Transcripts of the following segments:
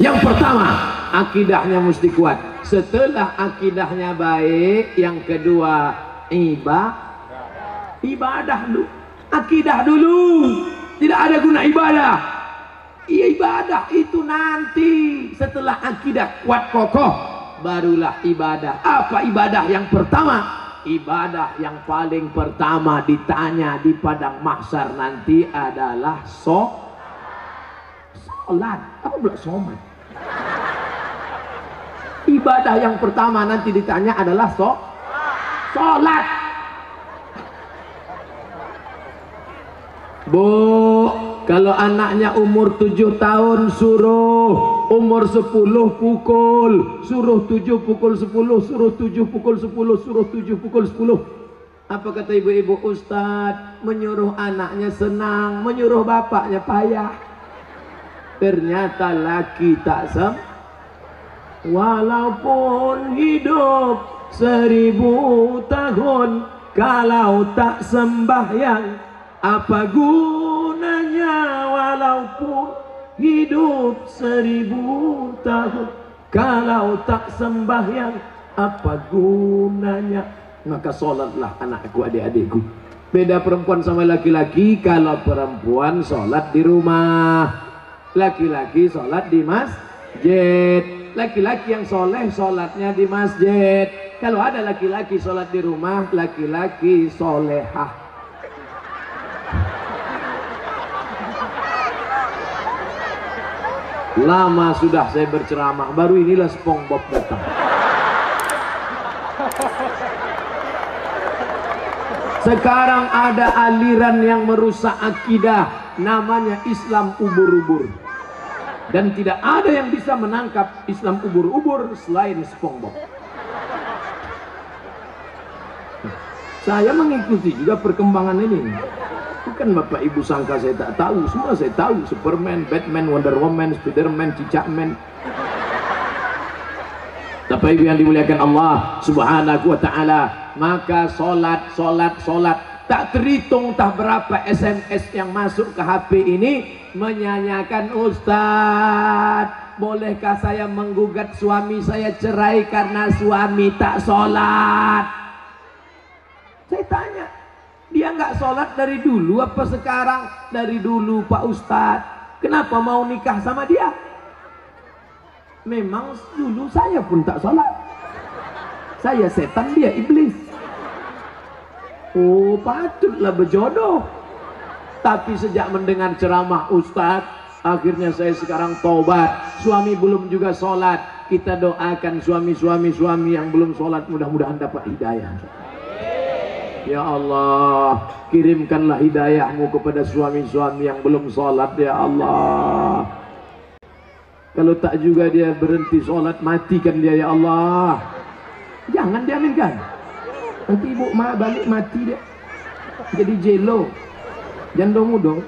Yang pertama, akidahnya mesti kuat. Setelah akidahnya baik, yang kedua ibadah. Ibadah dulu. Akidah dulu. Tidak ada guna ibadah. Iya ibadah itu nanti setelah akidah kuat kokoh barulah ibadah. Apa ibadah yang pertama? Ibadah yang paling pertama ditanya di padang mahsyar nanti adalah so salat. Apa pula somat? Ibadah yang pertama nanti ditanya adalah so salat. Bu, kalau anaknya umur 7 tahun suruh umur 10 pukul, suruh 7 pukul 10, suruh 7 pukul 10, suruh 7 pukul 10. Apa kata ibu-ibu Ustadz? Menyuruh anaknya senang, menyuruh bapaknya payah. Ternyata laki tak sem. Walaupun hidup seribu tahun, kalau tak sembahyang, apa gunanya walaupun hidup seribu tahun Kalau tak sembahyang apa gunanya Maka solatlah anakku adik-adikku Beda perempuan sama laki-laki Kalau perempuan solat di rumah Laki-laki solat di masjid. Laki-laki yang soleh solatnya di masjid. Kalau ada laki-laki solat di rumah Laki-laki solehah. Lama sudah saya berceramah, baru inilah SpongeBob datang. Sekarang ada aliran yang merusak akidah, namanya Islam ubur-ubur. Dan tidak ada yang bisa menangkap Islam ubur-ubur selain SpongeBob. Saya mengikuti juga perkembangan ini. Bukan Bapak Ibu sangka saya tak tahu, semua saya tahu. Superman, Batman, Wonder Woman, Spiderman, Cicakman. Bapak Ibu yang dimuliakan Allah Subhanahu wa taala, maka solat, solat, solat tak terhitung tak berapa SMS yang masuk ke HP ini menyanyikan Ustaz bolehkah saya menggugat suami saya cerai karena suami tak sholat? Saya tanya dia nggak sholat dari dulu apa sekarang? Dari dulu Pak Ustadz kenapa mau nikah sama dia? Memang dulu saya pun tak sholat. Saya setan dia iblis oh patutlah berjodoh. Tapi sejak mendengar ceramah Ustadz akhirnya saya sekarang tobat suami belum juga sholat. Kita doakan suami-suami suami yang belum sholat mudah-mudahan dapat hidayah. Ya Allah kirimkanlah hidayahmu kepada suami-suami yang belum sholat ya Allah. Kalau tak juga dia berhenti sholat matikan dia ya Allah. Jangan diaminkan nanti ibu ma balik mati dia jadi jelo jando mudo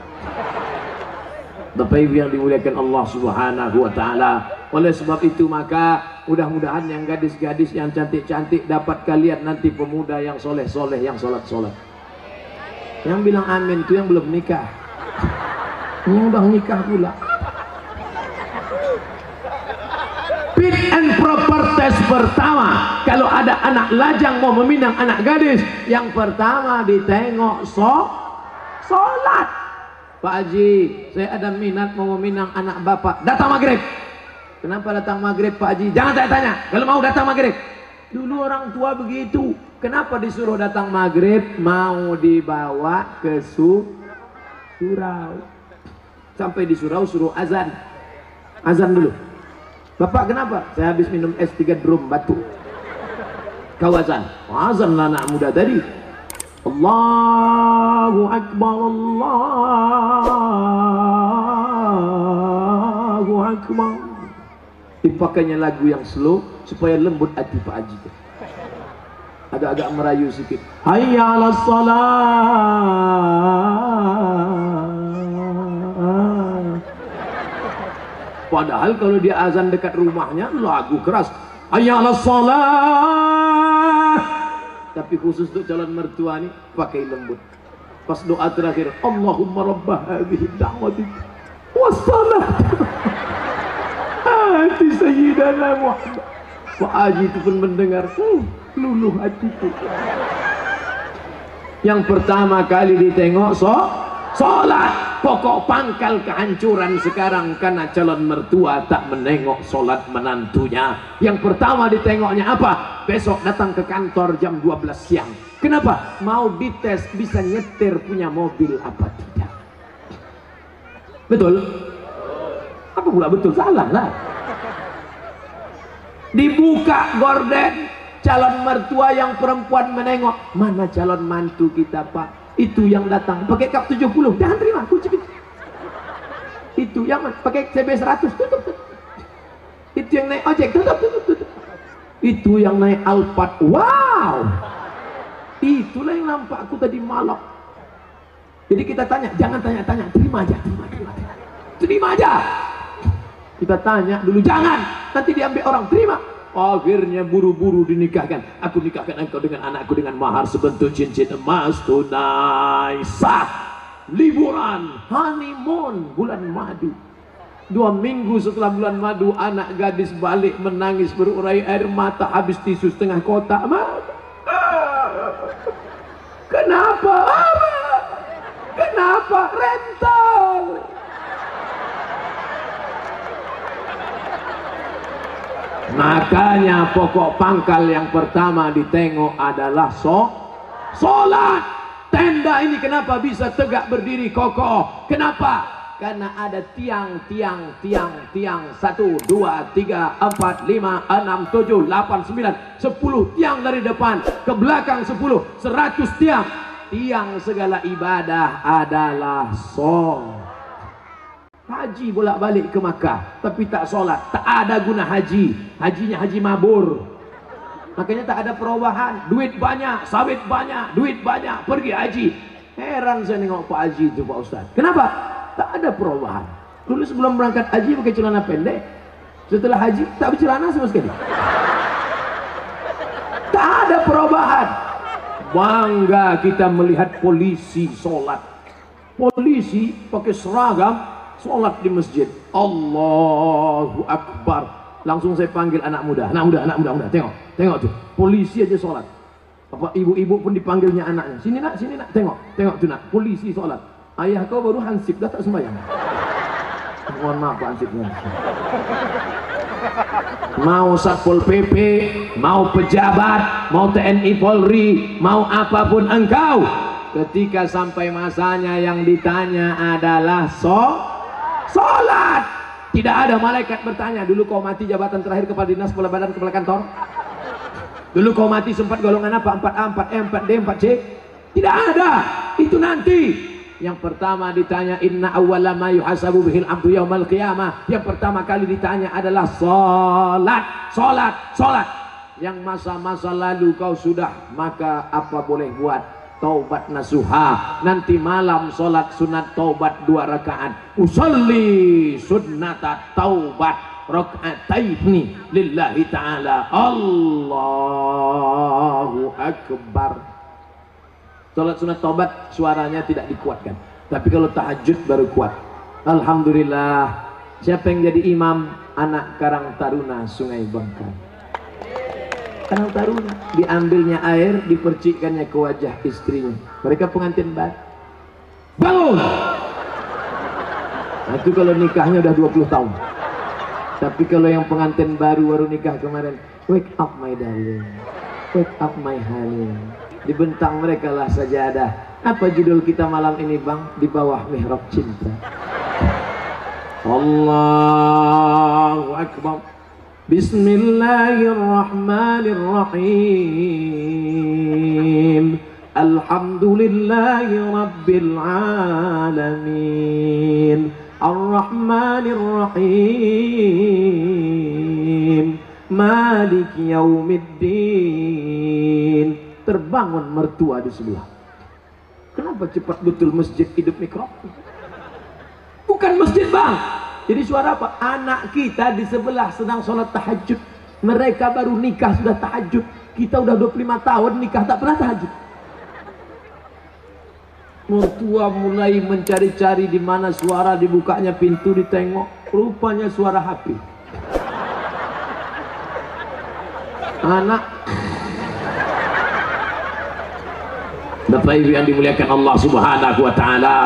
Bapak Ibu yang dimuliakan Allah Subhanahu wa taala. Oleh sebab itu maka mudah-mudahan yang gadis-gadis yang cantik-cantik dapat kalian nanti pemuda yang soleh-soleh yang sholat-sholat. Yang bilang amin itu yang belum nikah. Yang udah nikah pula. Fit and kalau ada anak lajang mau meminang anak gadis yang pertama ditengok so sholat Pak Haji saya ada minat mau meminang anak bapak. Datang maghrib. Kenapa datang maghrib Pak Haji? Jangan saya tanya. Kalau mau datang maghrib. Dulu orang tua begitu. Kenapa disuruh datang maghrib? Mau dibawa ke su surau. Sampai di surau suruh azan. Azan dulu. Bapak kenapa? Saya habis minum es tiga drum batu. Kau azan. Azan lah anak muda tadi. Allahu Akbar Allahu Akbar. Dipakainya lagu yang slow supaya lembut hati Pak Haji. Agak-agak merayu sedikit. Hayya 'alas salat. Padahal kalau dia azan dekat rumahnya lagu keras. Ayalah salat. Tapi khusus untuk calon mertua ni pakai lembut. Pas doa terakhir, Allahumma rabbah hadhihi da'wati wassalat. hati Sayyidana Muhammad Pak Haji itu pun mendengar hmm, luluh hatiku yang pertama kali ditengok so Sholat pokok pangkal kehancuran sekarang karena calon mertua tak menengok sholat menantunya. Yang pertama ditengoknya apa? Besok datang ke kantor jam 12 siang. Kenapa? Mau dites bisa nyetir punya mobil apa tidak? Betul? Apa pula betul? Salah lah. Dibuka gorden calon mertua yang perempuan menengok mana calon mantu kita pak itu yang datang. Pakai kap 70 jangan terima kunci itu yang pakai CB 100 tutup, tutup. Itu yang naik ojek tutup tutup tutup. Itu yang naik Alphard. Wow! Itulah yang nampak aku tadi malam. Jadi kita tanya jangan tanya-tanya terima aja terima terima terima, terima aja. Kita tanya dulu jangan. Nanti diambil orang terima Akhirnya buru-buru dinikahkan. Aku nikahkan engkau dengan anakku dengan mahar sebentuk cincin emas tunai sah. Liburan, honeymoon, bulan madu. Dua minggu setelah bulan madu, anak gadis balik menangis berurai air mata habis tisu setengah kotak. Kenapa? Kenapa? Rental. Makanya pokok pangkal yang pertama ditengok adalah so Tenda ini kenapa bisa tegak berdiri kokoh? Kenapa? Karena ada tiang, tiang, tiang, tiang. Satu, dua, tiga, empat, lima, enam, tujuh, delapan, sembilan Sepuluh tiang dari depan. Ke belakang sepuluh Seratus tiang. Tiang segala ibadah adalah so Haji bolak-balik ke Makkah tapi tak solat. Tak ada guna haji. Hajinya haji mabur. Makanya tak ada perubahan. Duit banyak, sawit banyak, duit banyak, pergi haji. Heran saya nengok Pak Haji itu Pak Ustaz. Kenapa? Tak ada perubahan. Dulu sebelum berangkat haji pakai celana pendek. Setelah haji tak bercelana sama sekali. Tak ada perubahan. Bangga kita melihat polisi solat. Polisi pakai seragam sholat di masjid. Allahu Akbar. Langsung saya panggil anak muda. Anak muda anak muda, muda. tengok tengok tuh polisi aja sholat. Apa ibu-ibu pun dipanggilnya anaknya. Sini nak sini nak. Tengok tengok tuh nak. Polisi sholat. Ayah kau baru hansip. Dah tak sembahyang. Mohon maaf Pak Hansipnya mau Satpol PP mau pejabat mau TNI Polri mau apa pun engkau. Ketika sampai masanya yang ditanya adalah so Salat. Tidak ada malaikat bertanya, dulu kau mati jabatan terakhir kepala dinas, kepala badan, kepala kantor. Dulu kau mati sempat golongan apa? 4A, 4E, 4D, 4C. Tidak ada. Itu nanti. Yang pertama ditanya inna awwala ma yuhasabu bihil abdu yaumal qiyamah. Yang pertama kali ditanya adalah salat, salat, salat. Yang masa-masa lalu kau sudah, maka apa boleh buat? Taubat nasuha. Nanti malam sholat sunat taubat dua rakaat. Usalli sunnata taubat. Rakaataini lillahi ta'ala. Allahu Akbar. Sholat sunat taubat suaranya tidak dikuatkan. Tapi kalau tahajud baru kuat. Alhamdulillah. Siapa yang jadi imam? Anak Karang Taruna Sungai Bangkai Karena Taruna. Diambilnya air dipercikkannya ke wajah istrinya. Mereka pengantin baru. Bangun! Nah, itu kalau nikahnya udah 20 tahun. Tapi kalau yang pengantin baru baru nikah kemarin wake up my darling. Wake up my honey. Dibentang mereka lah sajadah. Apa judul kita malam ini bang? Di bawah mihrab cinta. Allahu Akbar بسم الله الرحمن الرحيم الحمد لله رب العالمين الرحمن الرحيم مالك يوم الدين terbangun mertua di sebelah kenapa cepat betul masjid hidup mikrofon bukan masjid bang jadi suara apa? Anak kita di sebelah sedang sholat tahajud. Mereka baru nikah sudah tahajud. Kita udah 25 tahun nikah tak pernah tahajud. Mertua mulai mencari-cari di mana suara dibukanya pintu ditengok. Rupanya suara HP. anak Bapak Ibu yang dimuliakan Allah Subhanahu wa taala,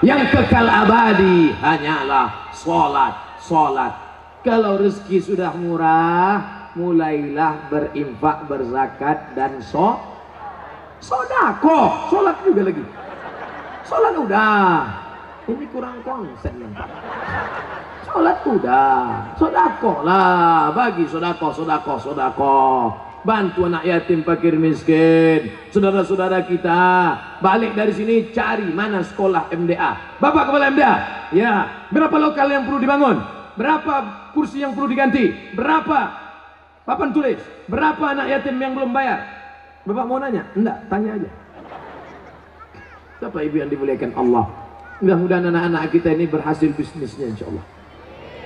yang kekal abadi hanyalah salat, salat. Kalau rezeki sudah murah, mulailah berinfak, berzakat dan so sodako, salat juga lagi. Salat udah. Ini kurang konsen Pak. Salat udah, sodako lah, bagi sodako, sodako, sodako bantu anak yatim fakir miskin. Saudara-saudara kita balik dari sini cari mana sekolah MDA Bapak Kepala MDA ya. Berapa lokal yang perlu dibangun? Berapa kursi yang perlu diganti? Berapa? Papan tulis. Berapa anak yatim yang belum bayar? Bapak mau nanya? Enggak tanya aja. Bapak Ibu yang dimuliakan Allah? Mudah-mudahan anak-anak kita ini berhasil bisnisnya insya Allah.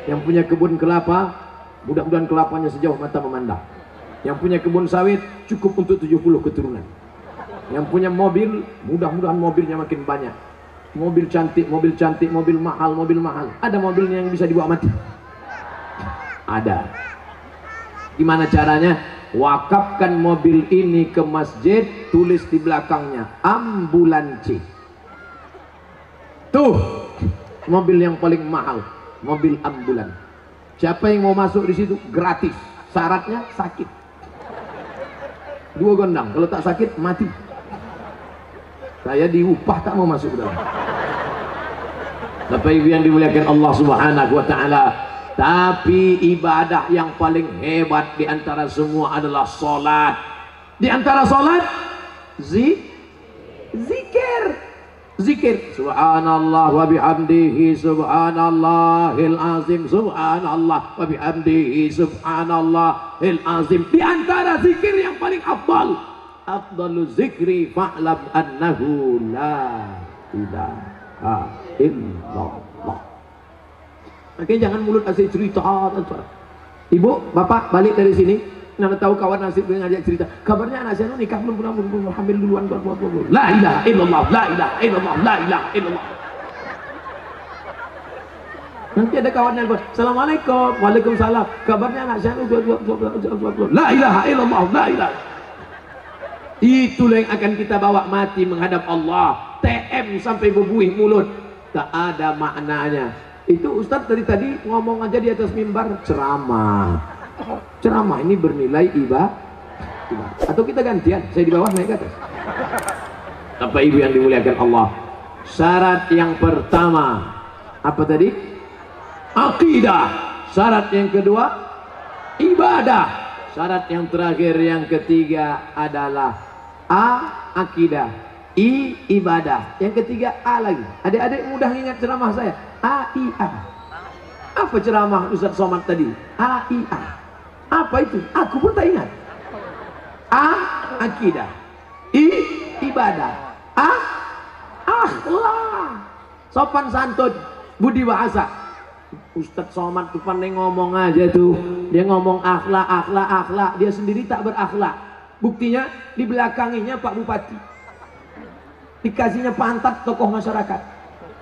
Yang punya kebun kelapa mudah-mudahan kelapanya sejauh mata memandang yang punya kebun sawit cukup untuk 70 keturunan. Yang punya mobil, mudah-mudahan mobilnya makin banyak. Mobil cantik, mobil cantik, mobil mahal, mobil mahal. Ada mobilnya yang bisa dibawa mati. Ada. Gimana caranya? Wakafkan mobil ini ke masjid, tulis di belakangnya ambulansi. Tuh, mobil yang paling mahal, mobil ambulan. Siapa yang mau masuk di situ gratis. Syaratnya sakit dua gondang kalau tak sakit mati. Saya diupah tak mau masuk dalam. Bapak Ibu yang dimuliakan Allah Subhanahu wa taala tapi ibadah yang paling hebat di antara semua adalah salat di antara salat zi zikir zikir. Subhanallah wa bihamdihi subhanallahil azim subhanallah wa bihamdihi subhanallahil azim. Di antara zikir yang paling afdal afdalu zikri fa'lam annahu la ilaha illallah. Makanya jangan mulut asli cerita Ibu, bapak balik dari sini Nana tahu kawan nasib dengan ngajak cerita. Kabarnya anak saya nikah belum pernah belum pernah hamil duluan buat buat buat. La ilaha illallah, la ilaha illallah, la ilaha illallah. Nanti ada kawan yang Assalamualaikum, Waalaikumsalam. Kabarnya anak saya dua dua dua dua dua dua. La ilaha illallah, la ilaha. Itulah yang akan kita bawa mati menghadap Allah. TM sampai berbuih mulut. Tak ada maknanya. Itu Ustadz dari tadi ngomong aja di atas mimbar ceramah ceramah ini bernilai ibadah atau kita gantian? Saya di bawah naik ke atas. Apa ibu yang dimuliakan Allah. Syarat yang pertama apa tadi? Akidah syarat yang kedua ibadah. Syarat yang terakhir yang ketiga adalah a akidah i ibadah. Yang ketiga a lagi. Adik-adik mudah ingat ceramah saya. A i a. Apa ceramah Ustaz Somad tadi? A i a apa itu? Aku pun tak ingat. A. Akidah. I. Ibadah. A. Akhlak. Sopan santun. Budi bahasa. Ustadz Somad tuh pandai ngomong aja tuh. Dia ngomong akhlak, akhlak, akhlak. Dia sendiri tak berakhlak. Buktinya di belakanginya Pak Bupati. Dikasihnya pantat tokoh masyarakat.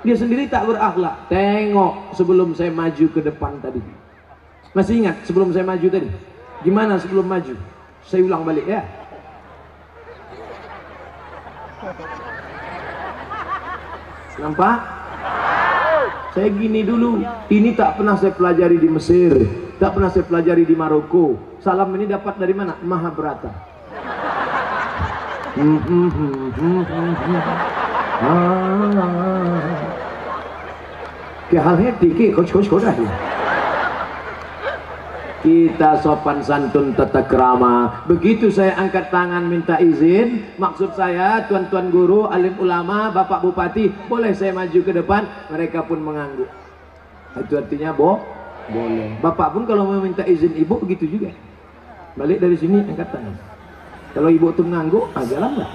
Dia sendiri tak berakhlak. Tengok sebelum saya maju ke depan tadi. Masih ingat sebelum saya maju tadi? Gimana sebelum maju? Saya ulang balik ya. Nampak? Saya gini dulu. Ini tak pernah saya pelajari di Mesir. Tak pernah saya pelajari di Maroko. Salam ini dapat dari mana? Mahabharata. Hmm, hmm, hmm, ah. Kayak dikit, coach-coach dah kita sopan santun tata kerama. Begitu saya angkat tangan minta izin maksud saya tuan-tuan guru alim ulama bapak bupati boleh saya maju ke depan? Mereka pun mengangguk. Itu artinya boh boleh. Bapak pun kalau mau minta izin ibu begitu juga. Balik dari sini angkat tangan. Kalau ibu tuh mengangguk agak lambat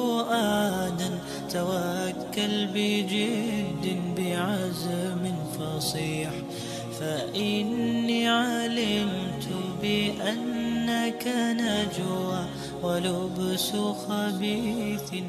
فؤادا توكل بجد بعزم فصيح فإني علمت بأنك نجوى ولبس خبيث